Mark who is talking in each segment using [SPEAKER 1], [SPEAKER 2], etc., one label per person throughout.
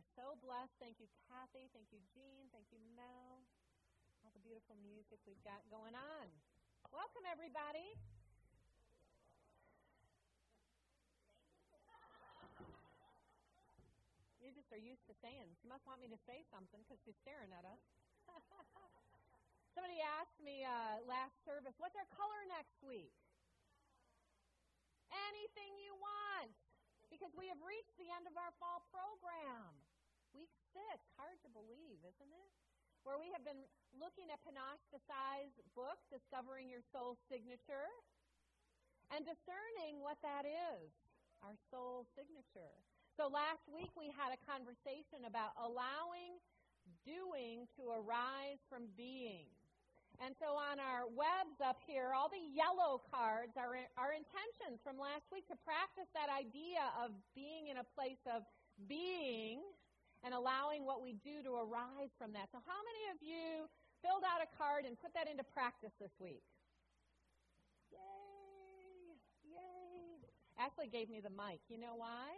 [SPEAKER 1] are so blessed. Thank you, Kathy. Thank you, Jean. Thank you, Mel. All the beautiful music we've got going on. Welcome, everybody. You just are used to saying. She must want me to say something because she's staring at us. Somebody asked me uh, last service, what's our color next week? Anything you want because we have reached the end of our fall program. Six, hard to believe, isn't it? Where we have been looking at Panache book, Discovering Your Soul Signature, and discerning what that is, our soul signature. So last week we had a conversation about allowing doing to arise from being. And so on our webs up here, all the yellow cards are our intentions from last week to practice that idea of being in a place of being and allowing what we do to arise from that. So, how many of you filled out a card and put that into practice this week? Yay! Yay! Ashley gave me the mic. You know why?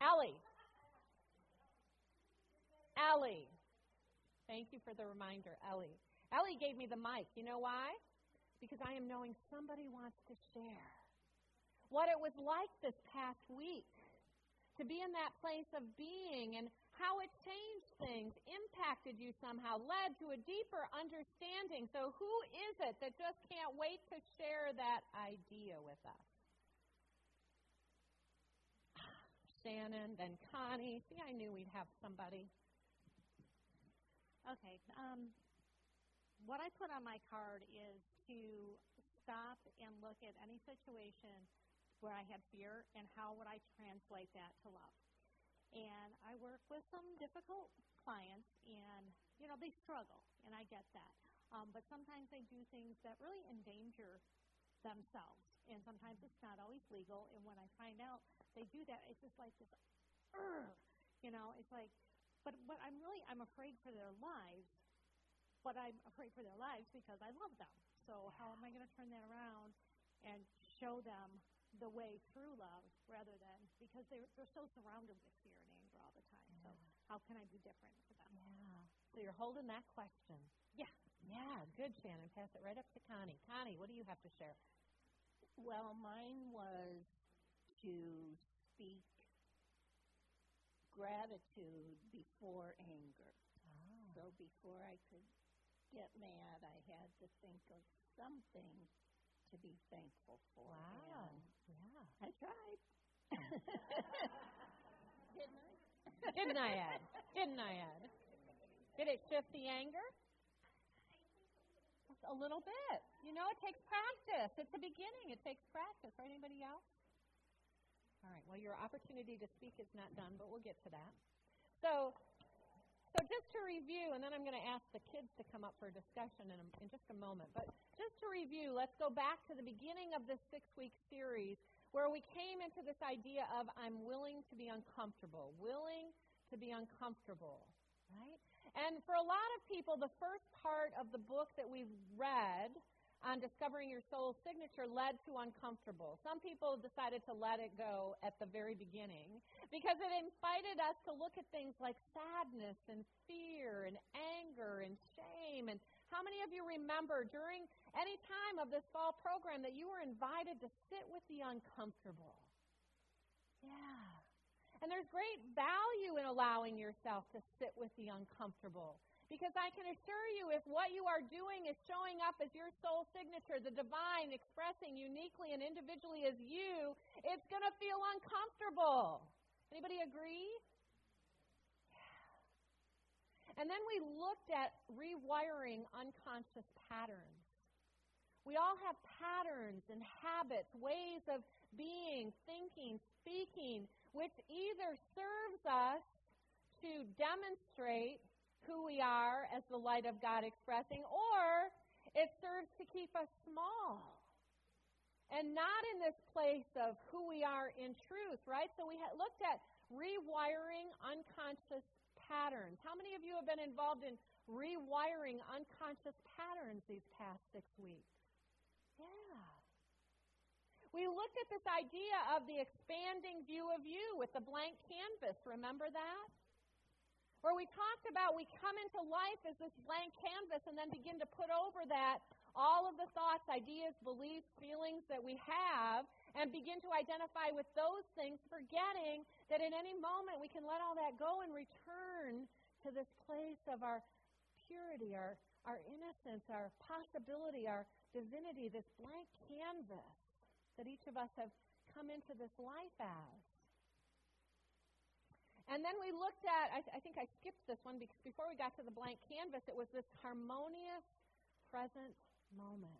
[SPEAKER 1] Ellie. Ellie. Thank you for the reminder, Ellie. Ellie gave me the mic. You know why? Because I am knowing somebody wants to share what it was like this past week to be in that place of being and how it changed things, impacted you somehow, led to a deeper understanding. So, who is it that just can't wait to share that idea with us? Shannon, then Connie. See, I knew we'd have somebody.
[SPEAKER 2] Okay. Um, what I put on my card is to stop and look at any situation where I had fear and how would I translate that to love. And I work with some difficult clients, and you know they struggle, and I get that. Um, but sometimes they do things that really endanger themselves, and sometimes it's not always legal. And when I find out they do that, it's just like this, you know, it's like but but I'm really I'm afraid for their lives. But I'm afraid for their lives because I love them. So how am I going to turn that around and show them the way through love rather than because they're they're so surrounded with fear and anger all the time. Yeah. So how can I be different for them?
[SPEAKER 1] Yeah. So you're holding that question.
[SPEAKER 2] Yeah.
[SPEAKER 1] Yeah. Good, Shannon. Pass it right up to Connie. Connie, what do you have to share?
[SPEAKER 3] Well, mine was to speak gratitude before anger. Oh. So before I could get mad, I had to think of something to be thankful for.
[SPEAKER 1] Wow. And
[SPEAKER 3] yeah. I tried. Didn't I?
[SPEAKER 1] Didn't I, Ed? Didn't I, Ed? Did it shift the anger? A little bit. You know, it takes practice. It's the beginning. It takes practice. Right? Anybody else? All right. Well, your opportunity to speak is not done, but we'll get to that. So, so just to review, and then I'm going to ask the kids to come up for a discussion in, a, in just a moment. But just to review, let's go back to the beginning of this six-week series where we came into this idea of I'm willing to be uncomfortable, willing to be uncomfortable, right? And for a lot of people, the first part of the book that we've read on discovering your soul signature led to uncomfortable. Some people decided to let it go at the very beginning because it invited us to look at things like sadness and fear and anger and shame. And how many of you remember during any time of this fall program that you were invited to sit with the uncomfortable? Yeah. And there's great value in allowing yourself to sit with the uncomfortable. Because I can assure you, if what you are doing is showing up as your soul signature, the divine expressing uniquely and individually as you, it's going to feel uncomfortable. Anybody agree? And then we looked at rewiring unconscious patterns. We all have patterns and habits, ways of being, thinking, speaking, which either serves us to demonstrate who we are as the light of God expressing, or it serves to keep us small and not in this place of who we are in truth, right? So we looked at rewiring unconscious patterns. How many of you have been involved in rewiring unconscious patterns these past six weeks? Yeah. we looked at this idea of the expanding view of you with the blank canvas. Remember that? Where we talked about we come into life as this blank canvas and then begin to put over that all of the thoughts, ideas, beliefs, feelings that we have and begin to identify with those things, forgetting that at any moment we can let all that go and return to this place of our purity, our, our innocence, our possibility, our divinity, this blank canvas that each of us have come into this life as. And then we looked at, I, I, think I skipped this one because before we got to the blank canvas, it was this harmonious present moment.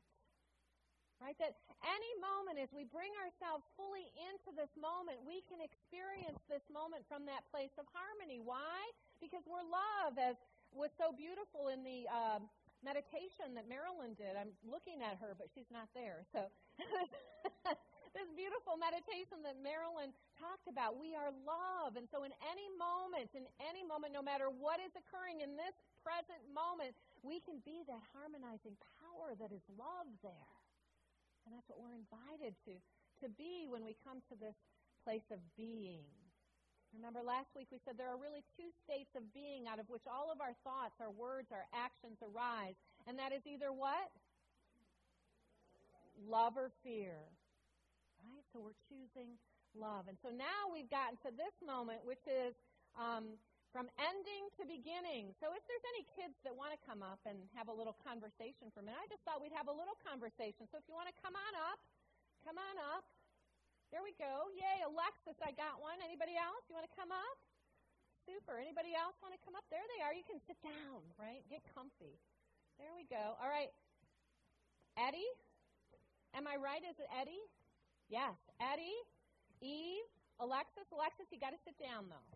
[SPEAKER 1] Right? That any moment, as we bring ourselves fully into this moment, we can experience this moment from that place of harmony. Why? Because we're love, as was so beautiful in the uh, meditation that Marilyn did. I'm looking at her, but she's not there. So this beautiful meditation that Marilyn talked about. We are love. And so, in any moment, in any moment, no matter what is occurring in this present moment, we can be that harmonizing power that is love there. And that's what we're invited to, to be when we come to this place of being. Remember, last week we said there are really two states of being out of which all of our thoughts, our words, our actions arise. And that is either what? Love or fear. Right? So we're choosing love. And so now we've gotten to this moment, which is um, from ending to beginning. So if there's any kids that want to come up and have a little conversation for a minute, I just thought we'd have a little conversation. So if you want to come on up, come on up. There we go. Yay, Alexis, I got one. Anybody else? You want to come up? Super. Anybody else want to come up? There they are. You can sit down, right? Get comfy. There we go. All right. Eddie? Am I right? Is it Eddie? Yes, Eddie, Eve, Alexis. Alexis, you got to sit down though.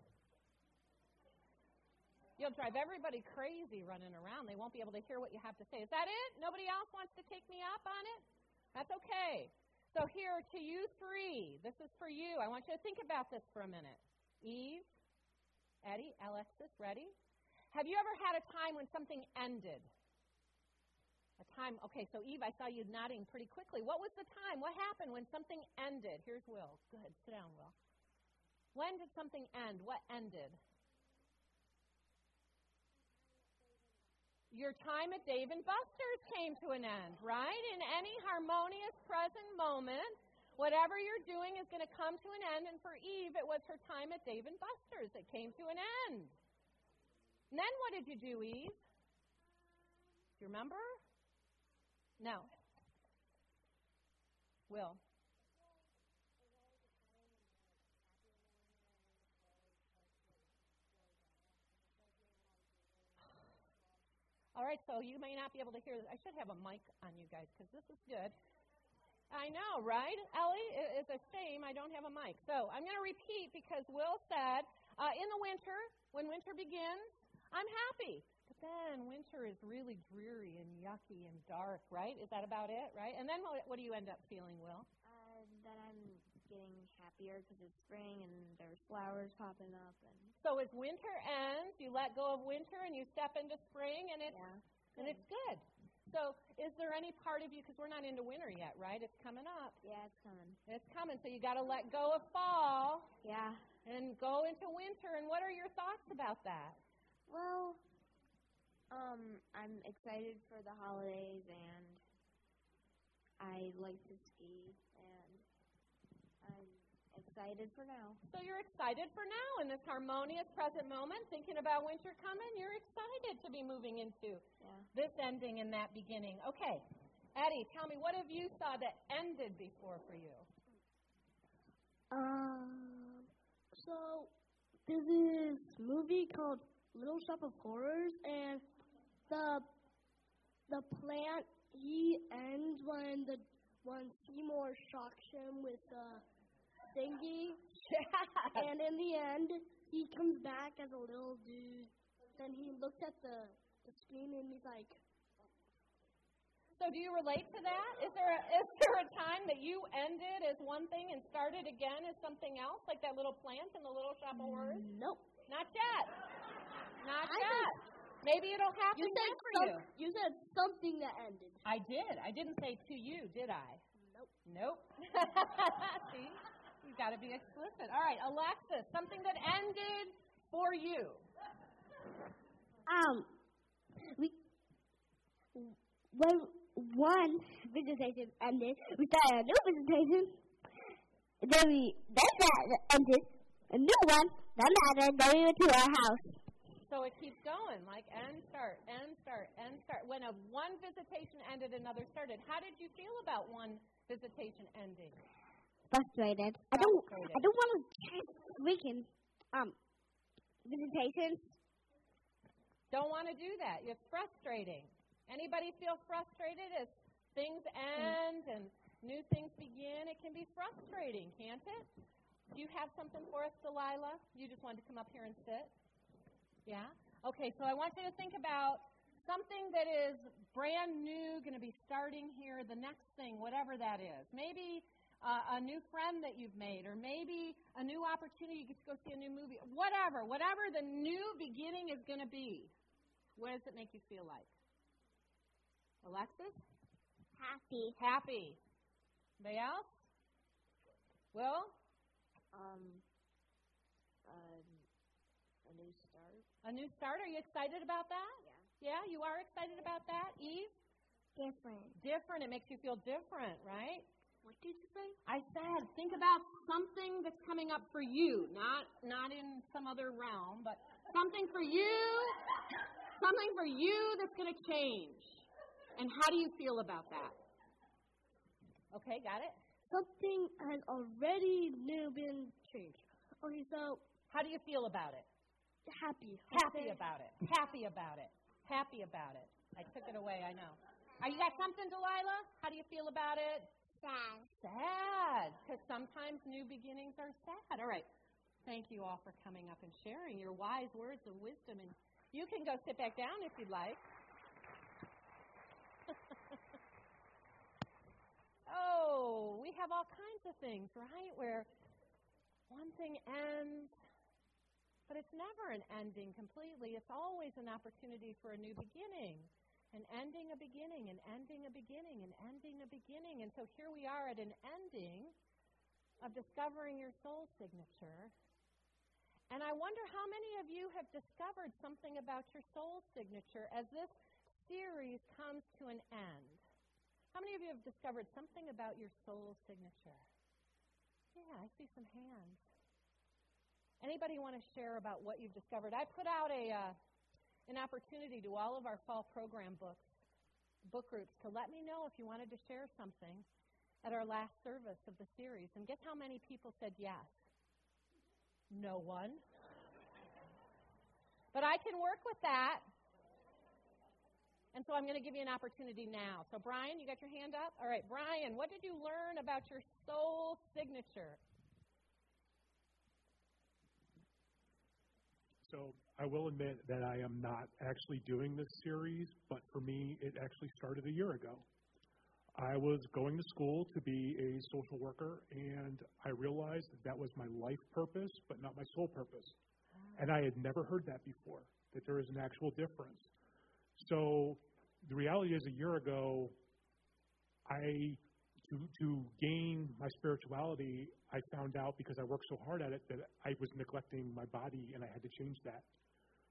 [SPEAKER 1] You'll drive everybody crazy running around. They won't be able to hear what you have to say. Is that it? Nobody else wants to take me up on it? That's okay. So, here to you three, this is for you. I want you to think about this for a minute. Eve, Eddie, Alexis, ready? Have you ever had a time when something ended? A time, okay, so Eve, I saw you nodding pretty quickly. What was the time? What happened when something ended? Here's Will. Good, sit down, Will. When did something end? What ended? Your time at Dave and Buster's came to an end, right? In any harmonious present moment, whatever you're doing is going to come to an end. And for Eve, it was her time at Dave and Buster's that came to an end. And then what did you do, Eve? Do you remember? No. Will. All right, so you may not be able to hear this. I should have a mic on you guys because this is good. I know, right? Ellie, it's a shame I don't have a mic. So I'm going to repeat because Will said, uh, in the winter, when winter begins, I'm happy. Then winter is really dreary and yucky and dark, right? Is that about it, right? And then what, what do you end up feeling, Will?
[SPEAKER 4] Uh, that I'm getting happier because it's spring and there's flowers popping up. And
[SPEAKER 1] so as winter ends, you let go of winter and you step into spring, and it's
[SPEAKER 4] yeah,
[SPEAKER 1] and it's good. So, is there any part of you, because we're not into winter yet, right? It's coming up.
[SPEAKER 4] Yeah, it's coming.
[SPEAKER 1] It's coming. So, you got to let go of fall.
[SPEAKER 4] Yeah.
[SPEAKER 1] And go into winter. And what are your thoughts about that?
[SPEAKER 4] Well, um, I'm excited for the holidays, and I like to ski, and I'm excited for now.
[SPEAKER 1] So you're excited for now in this harmonious present moment, thinking about winter coming. You're excited to be moving into
[SPEAKER 4] yeah.
[SPEAKER 1] this ending and that beginning. Okay, Eddie, tell me what have you saw that ended before for you?
[SPEAKER 5] Um, so there's this movie called Little Shop of Horrors, and the the plant he ends when the when Seymour shocks him with uh, the thingy.
[SPEAKER 1] Yeah.
[SPEAKER 5] And in the end, he comes back as a little dude. Then he looks at the the screen and he's like,
[SPEAKER 1] So do you relate to that? Is there a, is there a time that you ended as one thing and started again as something else, like that little plant in the little shop of horrors?
[SPEAKER 5] Nope.
[SPEAKER 1] Not yet. Not
[SPEAKER 5] I
[SPEAKER 1] yet. Maybe it'll happen
[SPEAKER 5] You said
[SPEAKER 1] again for
[SPEAKER 5] some,
[SPEAKER 1] you.
[SPEAKER 5] you said something that ended.
[SPEAKER 1] I did. I didn't say to you, did I?
[SPEAKER 5] Nope.
[SPEAKER 1] Nope. See? You've got to be explicit. All right, Alexis, something that ended for you.
[SPEAKER 5] Um, we when one visitation ended, we started a new visitation. Then we then that ended a new one. Then that ended. Then we went to our house.
[SPEAKER 1] So it keeps going, like end, start, end, start, end, start. When a one visitation ended, another started. How did you feel about one visitation ending?
[SPEAKER 5] Frustrated. I don't. I don't want to chase freaking um visitations.
[SPEAKER 1] Don't want to do that. It's frustrating. Anybody feel frustrated as things end and new things begin? It can be frustrating, can't it? Do you have something for us, Delilah? You just wanted to come up here and sit? Yeah? Okay, so I want you to think about something that is brand new, going to be starting here, the next thing, whatever that is. Maybe uh, a new friend that you've made, or maybe a new opportunity you get to go see a new movie, whatever, whatever the new beginning is going to be. What does it make you feel like? Alexis?
[SPEAKER 5] Happy.
[SPEAKER 1] Happy. Anybody else? Will?
[SPEAKER 4] Um, um, a new start.
[SPEAKER 1] A new start? Are you excited about that?
[SPEAKER 4] Yeah.
[SPEAKER 1] Yeah, you are excited about that? Eve?
[SPEAKER 5] Different.
[SPEAKER 1] Different. It makes you feel different, right?
[SPEAKER 5] What did you say?
[SPEAKER 1] I said, think about something that's coming up for you, not not in some other realm, but something for you, something for you that's going to change. And how do you feel about that? Okay, got it.
[SPEAKER 5] Something has already new been changed. Okay, so
[SPEAKER 1] How do you feel about it?
[SPEAKER 5] Happy.
[SPEAKER 1] Happy about it. Happy about it. Happy about it. I took it away, I know. Are you got something, Delilah? How do you feel about it?
[SPEAKER 5] Sad.
[SPEAKER 1] Sad. Because sometimes new beginnings are sad. All right. Thank you all for coming up and sharing your wise words of wisdom. And you can go sit back down if you'd like. oh, we have all kinds of things, right? Where one thing ends, but it's never an ending completely. It's always an opportunity for a new beginning. An ending a beginning, an ending a beginning, an ending a beginning. And so here we are at an ending of discovering your soul signature. And I wonder how many of you have discovered something about your soul signature as this series comes to an end. How many of you have discovered something about your soul signature? Yeah, I see some hands. Anybody want to share about what you've discovered? I put out a uh, an opportunity to all of our fall program books, book groups, to let me know if you wanted to share something at our last service of the series. And guess how many people said yes? No one. But I can work with that. And so I'm going to give you an opportunity now. So, Brian, you got your hand up? All right, Brian, what did you learn about your soul signature?
[SPEAKER 6] So I will admit that I am not actually doing this series, but for me, it actually started a year ago. I was going to school to be a social worker, and I realized that, that was my life purpose, but not my soul purpose. Ah. And I had never heard that before, that there is an actual difference. So the reality is, a year ago, I to to gain my spirituality, I found out because I worked so hard at it that I was neglecting my body, and I had to change that.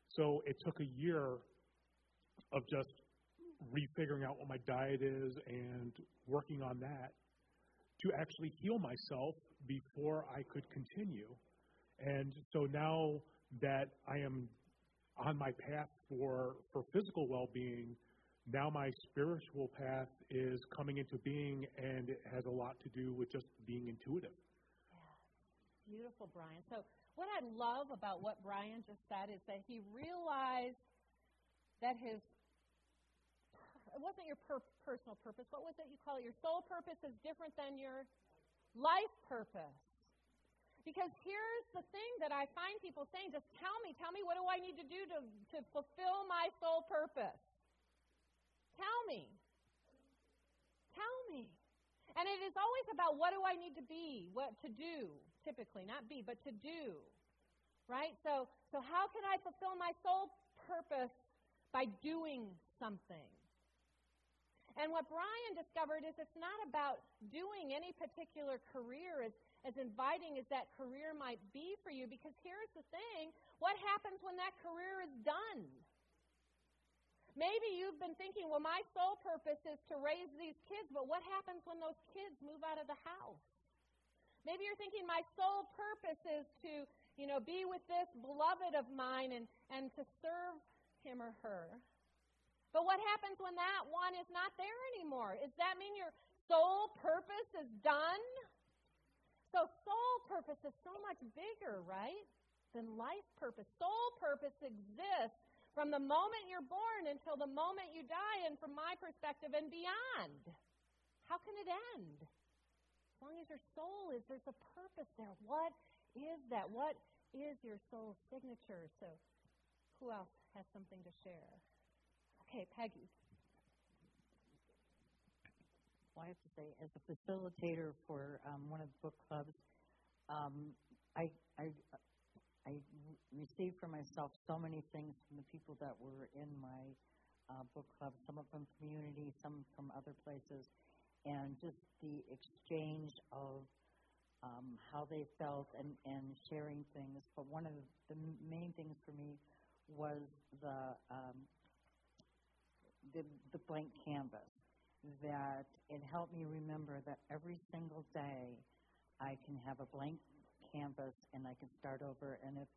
[SPEAKER 6] So it took a year of just refiguring out what my diet is and working on that to actually heal myself before I could continue. And so now that I am on my path for for physical well-being, now my spiritual path is coming into being, and it has a lot to do with just being intuitive.
[SPEAKER 1] Beautiful, Brian. So, what I love about what Brian just said is that he realized that his it wasn't your per- personal purpose. What was it you call it? Your soul purpose is different than your life purpose. Because here's the thing that I find people saying just tell me, tell me, what do I need to do to, to fulfill my soul purpose? Tell me. Tell me. And it is always about what do I need to be, what to do, typically, not be, but to do. Right? So so how can I fulfill my soul purpose by doing something? And what Brian discovered is it's not about doing any particular career as, as inviting as that career might be for you, because here's the thing what happens when that career is done? Maybe you've been thinking, well, my sole purpose is to raise these kids, but what happens when those kids move out of the house? Maybe you're thinking, my sole purpose is to, you know, be with this beloved of mine and, and to serve him or her. But what happens when that one is not there anymore? Does that mean your sole purpose is done? So, soul purpose is so much bigger, right, than life purpose. Soul purpose exists from the moment you're born until the moment you die, and from my perspective, and beyond. How can it end? As long as your soul is, there's a purpose there. What is that? What is your soul's signature? So, who else has something to share? Okay, Peggy.
[SPEAKER 7] Well, I have to say, as a facilitator for um, one of the book clubs, um, I, I I received for myself so many things from the people that were in my uh, book club, some of them community, some from other places, and just the exchange of um, how they felt and, and sharing things. But one of the, main things for me was the, um, the the blank canvas. That it helped me remember that every single day I can have a blank canvas and I can start over. And if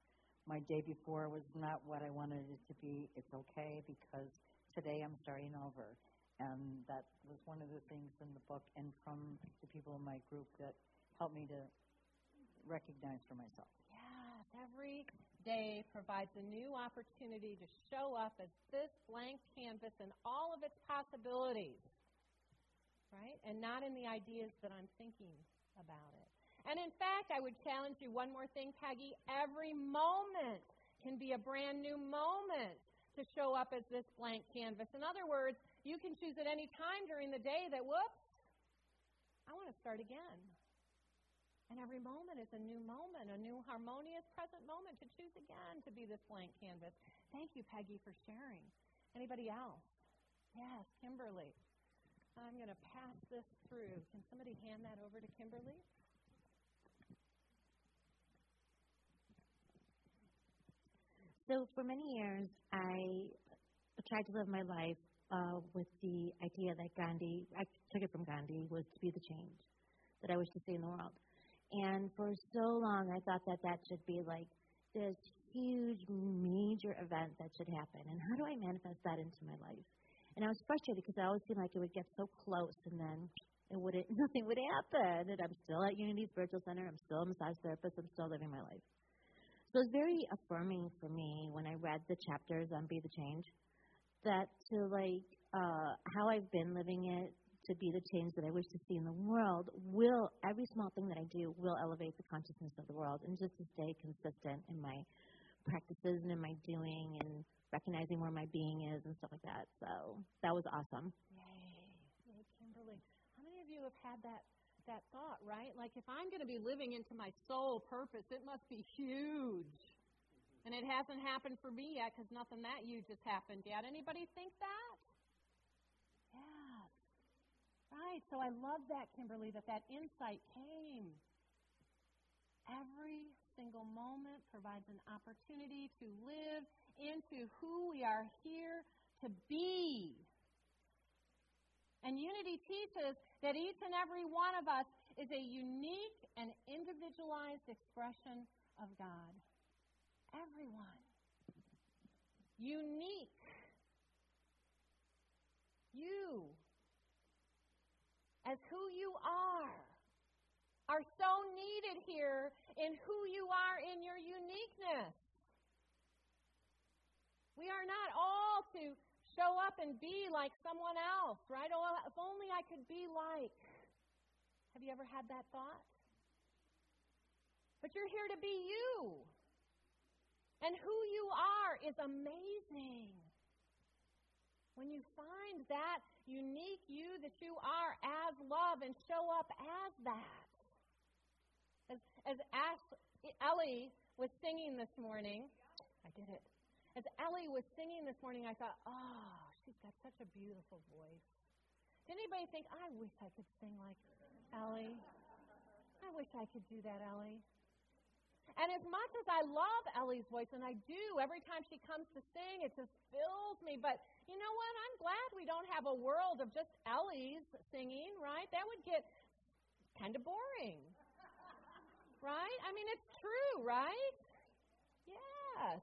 [SPEAKER 7] my day before was not what I wanted it to be, it's okay because today I'm starting over. And that was one of the things in the book and from the people in my group that helped me to recognize for myself.
[SPEAKER 1] Yes, every day provides a new opportunity to show up as this blank canvas and all of its possibilities, right? And not in the ideas that I'm thinking about it. And in fact, I would challenge you one more thing, Peggy. Every moment can be a brand new moment to show up as this blank canvas. In other words, you can choose at any time during the day that, whoops, I want to start again. And every moment is a new moment, a new harmonious present moment to choose again to be this blank canvas. Thank you, Peggy, for sharing. Anybody else? Yes, Kimberly. I'm going to pass this through. Can somebody hand that over to Kimberly?
[SPEAKER 8] So for many years, I tried to live my life uh, with the idea that Gandhi, I took it from Gandhi, was to be the change that I wish to see in the world. And for so long, I thought that that should be like this huge, major event that should happen. And how do I manifest that into my life? And I was frustrated because I always seemed like it would get so close, and then it wouldn't, nothing would happen. And I'm still at Unity Spiritual Center. I'm still a massage therapist. I'm still living my life. So it's very affirming for me when I read the chapters on Be the Change that to like uh, how I've been living it to be the change that I wish to see in the world will every small thing that I do will elevate the consciousness of the world and just to stay consistent in my practices and in my doing and recognizing where my being is and stuff like that. So that was awesome.
[SPEAKER 1] Yay. Yay, Kimberly. How many of you have had that that thought, right? Like, if I'm going to be living into my soul purpose, it must be huge. Mm-hmm. And it hasn't happened for me yet because nothing that huge has happened yet. Anybody think that? Yeah. Right. So I love that, Kimberly, that that insight came. Every single moment provides an opportunity to live into who we are here to be. And unity teaches that each and every one of us is a unique and individualized expression of God. Everyone. Unique. You, as who you are, are so needed here in who you are in your uniqueness. We are not all to show up and be like someone else, right? Oh, if only I could be like. Have you ever had that thought? But you're here to be you. And who you are is amazing. When you find that unique you that you are as love and show up as that. As, as Ash, Ellie was singing this morning, I did it as Ellie was singing this morning, I thought, oh, she's got such a beautiful voice. Did anybody think, I wish I could sing like Ellie? I wish I could do that, Ellie. And as much as I love Ellie's voice, and I do, every time she comes to sing, it just fills me. But you know what? I'm glad we don't have a world of just Ellie's singing, right? That would get kind of boring. Right? I mean, it's true, right? Yes.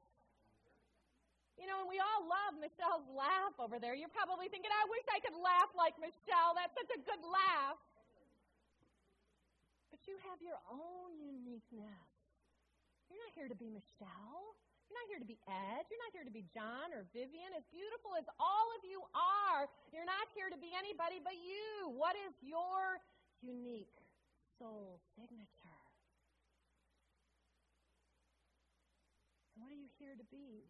[SPEAKER 1] And we all love Michelle's laugh over there. You're probably thinking, I wish I could laugh like Michelle. That's such a good laugh. But you have your own uniqueness. You're not here to be Michelle. You're not here to be Ed. You're not here to be John or Vivian. As beautiful as all of you are, you're not here to be anybody but you. What is your unique soul signature? And what are you here to be?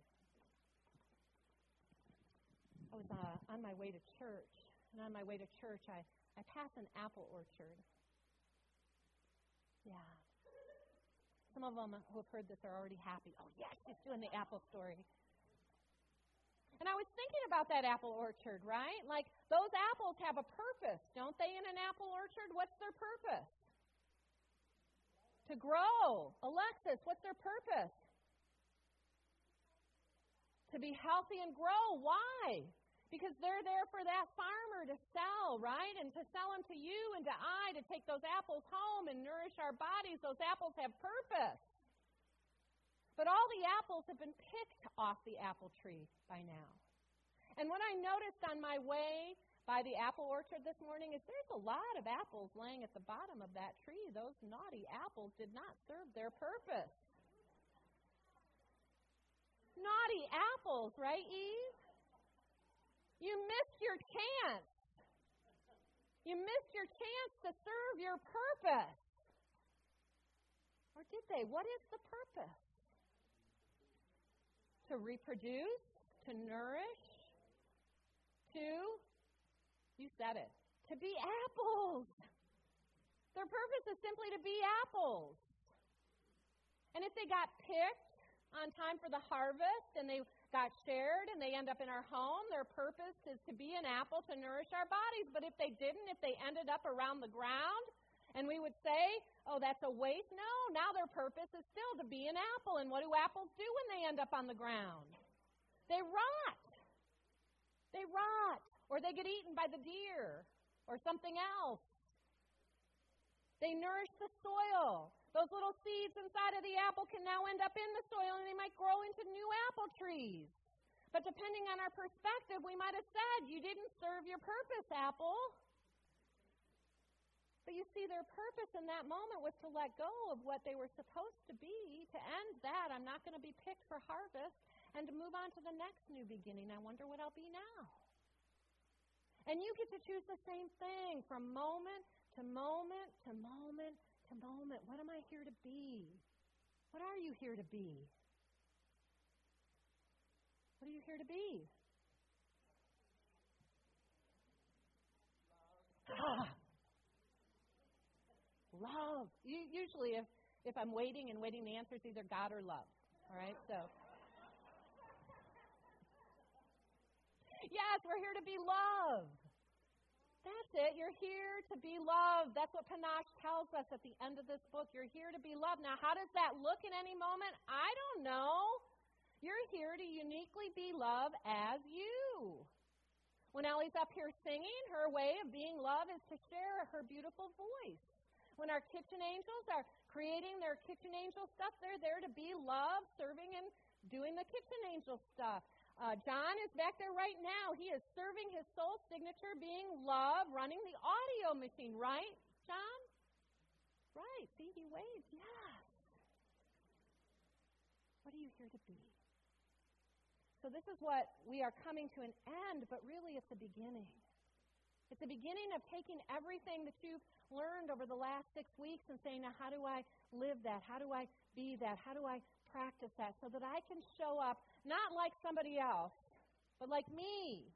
[SPEAKER 1] I was uh, on my way to church, and on my way to church, I, I passed an apple orchard. Yeah. Some of them who have heard this are already happy. Oh, yes, she's doing the apple story. And I was thinking about that apple orchard, right? Like, those apples have a purpose, don't they, in an apple orchard? What's their purpose? To grow. Alexis, what's their purpose? To be healthy and grow. Why? Because they're there for that farmer to sell, right? And to sell them to you and to I to take those apples home and nourish our bodies. Those apples have purpose. But all the apples have been picked off the apple tree by now. And what I noticed on my way by the apple orchard this morning is there's a lot of apples laying at the bottom of that tree. Those naughty apples did not serve their purpose. Naughty apples, right, Eve? You missed your chance. You missed your chance to serve your purpose. Or did they? What is the purpose? To reproduce, to nourish, to, you said it, to be apples. Their purpose is simply to be apples. And if they got picked on time for the harvest and they got shared and they end up in our home. Their purpose is to be an apple to nourish our bodies. But if they didn't, if they ended up around the ground, and we would say, oh, that's a waste. No, now their purpose is still to be an apple. And what do apples do when they end up on the ground? They rot. They rot. Or they get eaten by the deer or something else. They nourish the soil. Those little seeds inside of the apple can now end up in the soil and they might grow into new apple trees. But depending on our perspective, we might have said, You didn't serve your purpose, apple. But you see, their purpose in that moment was to let go of what they were supposed to be, to end that. I'm not going to be picked for harvest, and to move on to the next new beginning. I wonder what I'll be now. And you get to choose the same thing from moment to moment to moment to moment. What am I here to be? What are you here to be? What are you here to be? Ah. Love. Love. Usually, if, if I'm waiting and waiting, the answer is either God or love. All right? So. Yes, we're here to be loved. That's it. You're here to be loved. That's what Panache tells us at the end of this book. You're here to be loved. Now, how does that look in any moment? I don't know. You're here to uniquely be loved as you. When Ellie's up here singing, her way of being loved is to share her beautiful voice. When our kitchen angels are creating their kitchen angel stuff, they're there to be loved, serving and doing the kitchen angel stuff. Uh, John is back there right now. He is serving his soul signature, being love, running the audio machine, right, John? Right. See, he waves. Yes. What are you here to be? So, this is what we are coming to an end, but really it's a beginning. It's the beginning of taking everything that you've learned over the last six weeks and saying, now, how do I live that? How do I be that? How do I practice that so that I can show up not like somebody else, but like me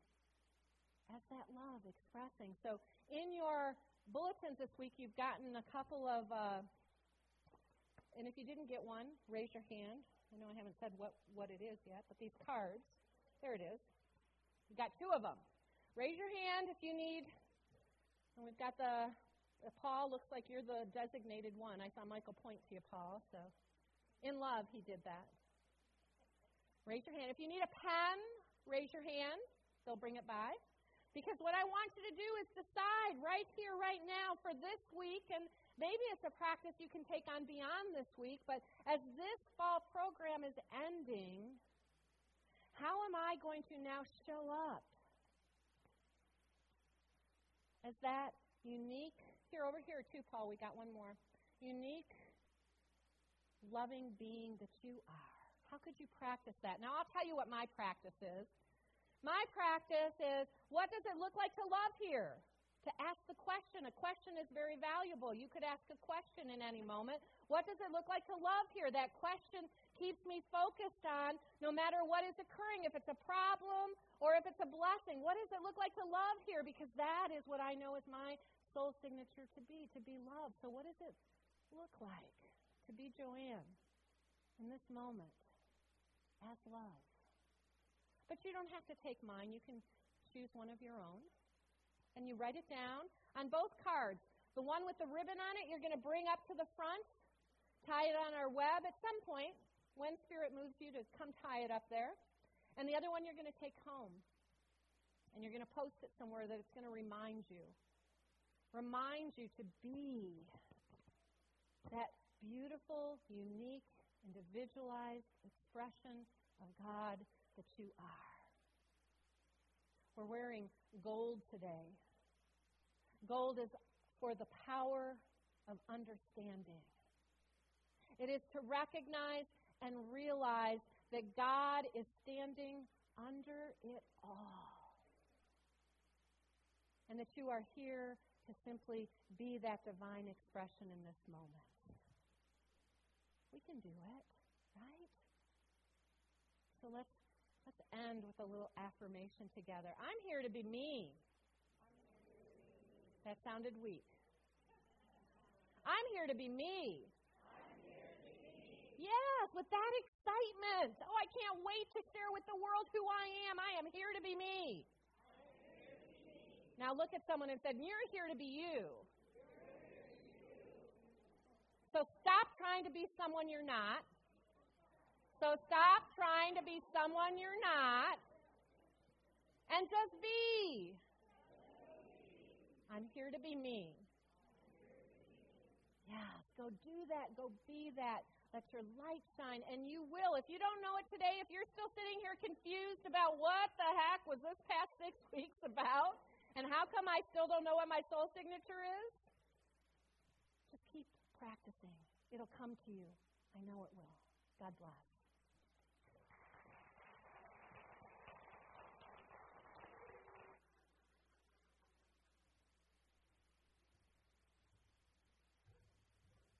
[SPEAKER 1] as that love expressing. So in your bulletins this week, you've gotten a couple of, uh, and if you didn't get one, raise your hand. I know I haven't said what, what it is yet, but these cards, there it is. You got two of them. Raise your hand if you need And we've got the, uh, Paul looks like you're the designated one. I saw Michael point to you, Paul. So, in love, he did that. Raise your hand. If you need a pen, raise your hand. They'll bring it by. Because what I want you to do is decide right here, right now, for this week, and maybe it's a practice you can take on beyond this week, but as this fall program is ending, how am I going to now show up as that unique, here, over here too, Paul, we got one more, unique, loving being that you are? How could you practice that? Now, I'll tell you what my practice is. My practice is what does it look like to love here? To ask the question. A question is very valuable. You could ask a question in any moment. What does it look like to love here? That question keeps me focused on no matter what is occurring, if it's a problem or if it's a blessing. What does it look like to love here? Because that is what I know is my soul signature to be, to be loved. So, what does it look like to be Joanne in this moment as love? But you don't have to take mine. You can choose one of your own. And you write it down on both cards. The one with the ribbon on it, you're going to bring up to the front, tie it on our web at some point when Spirit moves you to come tie it up there. And the other one you're going to take home. And you're going to post it somewhere that it's going to remind you. Remind you to be beautiful, unique, individualized expression of God that you are. We're wearing gold today. Gold is for the power of understanding. It is to recognize and realize that God is standing under it all. And that you are here to simply be that divine expression in this moment. We can do it, right? So let's Let's end with a little affirmation together. I'm here to be me. That sounded weak. I'm here to be me. Yes, with that excitement. Oh, I can't wait to share with the world who I am. I am here to be me. Now look at someone and said, You're here to be you. So stop trying to be someone you're not. So stop trying to be someone you're not and just be. I'm here to be me. Yes, go do that. Go be that. Let your light shine. And you will. If you don't know it today, if you're still sitting here confused about what the heck was this past six weeks about, and how come I still don't know what my soul signature is, just keep practicing. It'll come to you. I know it will. God bless.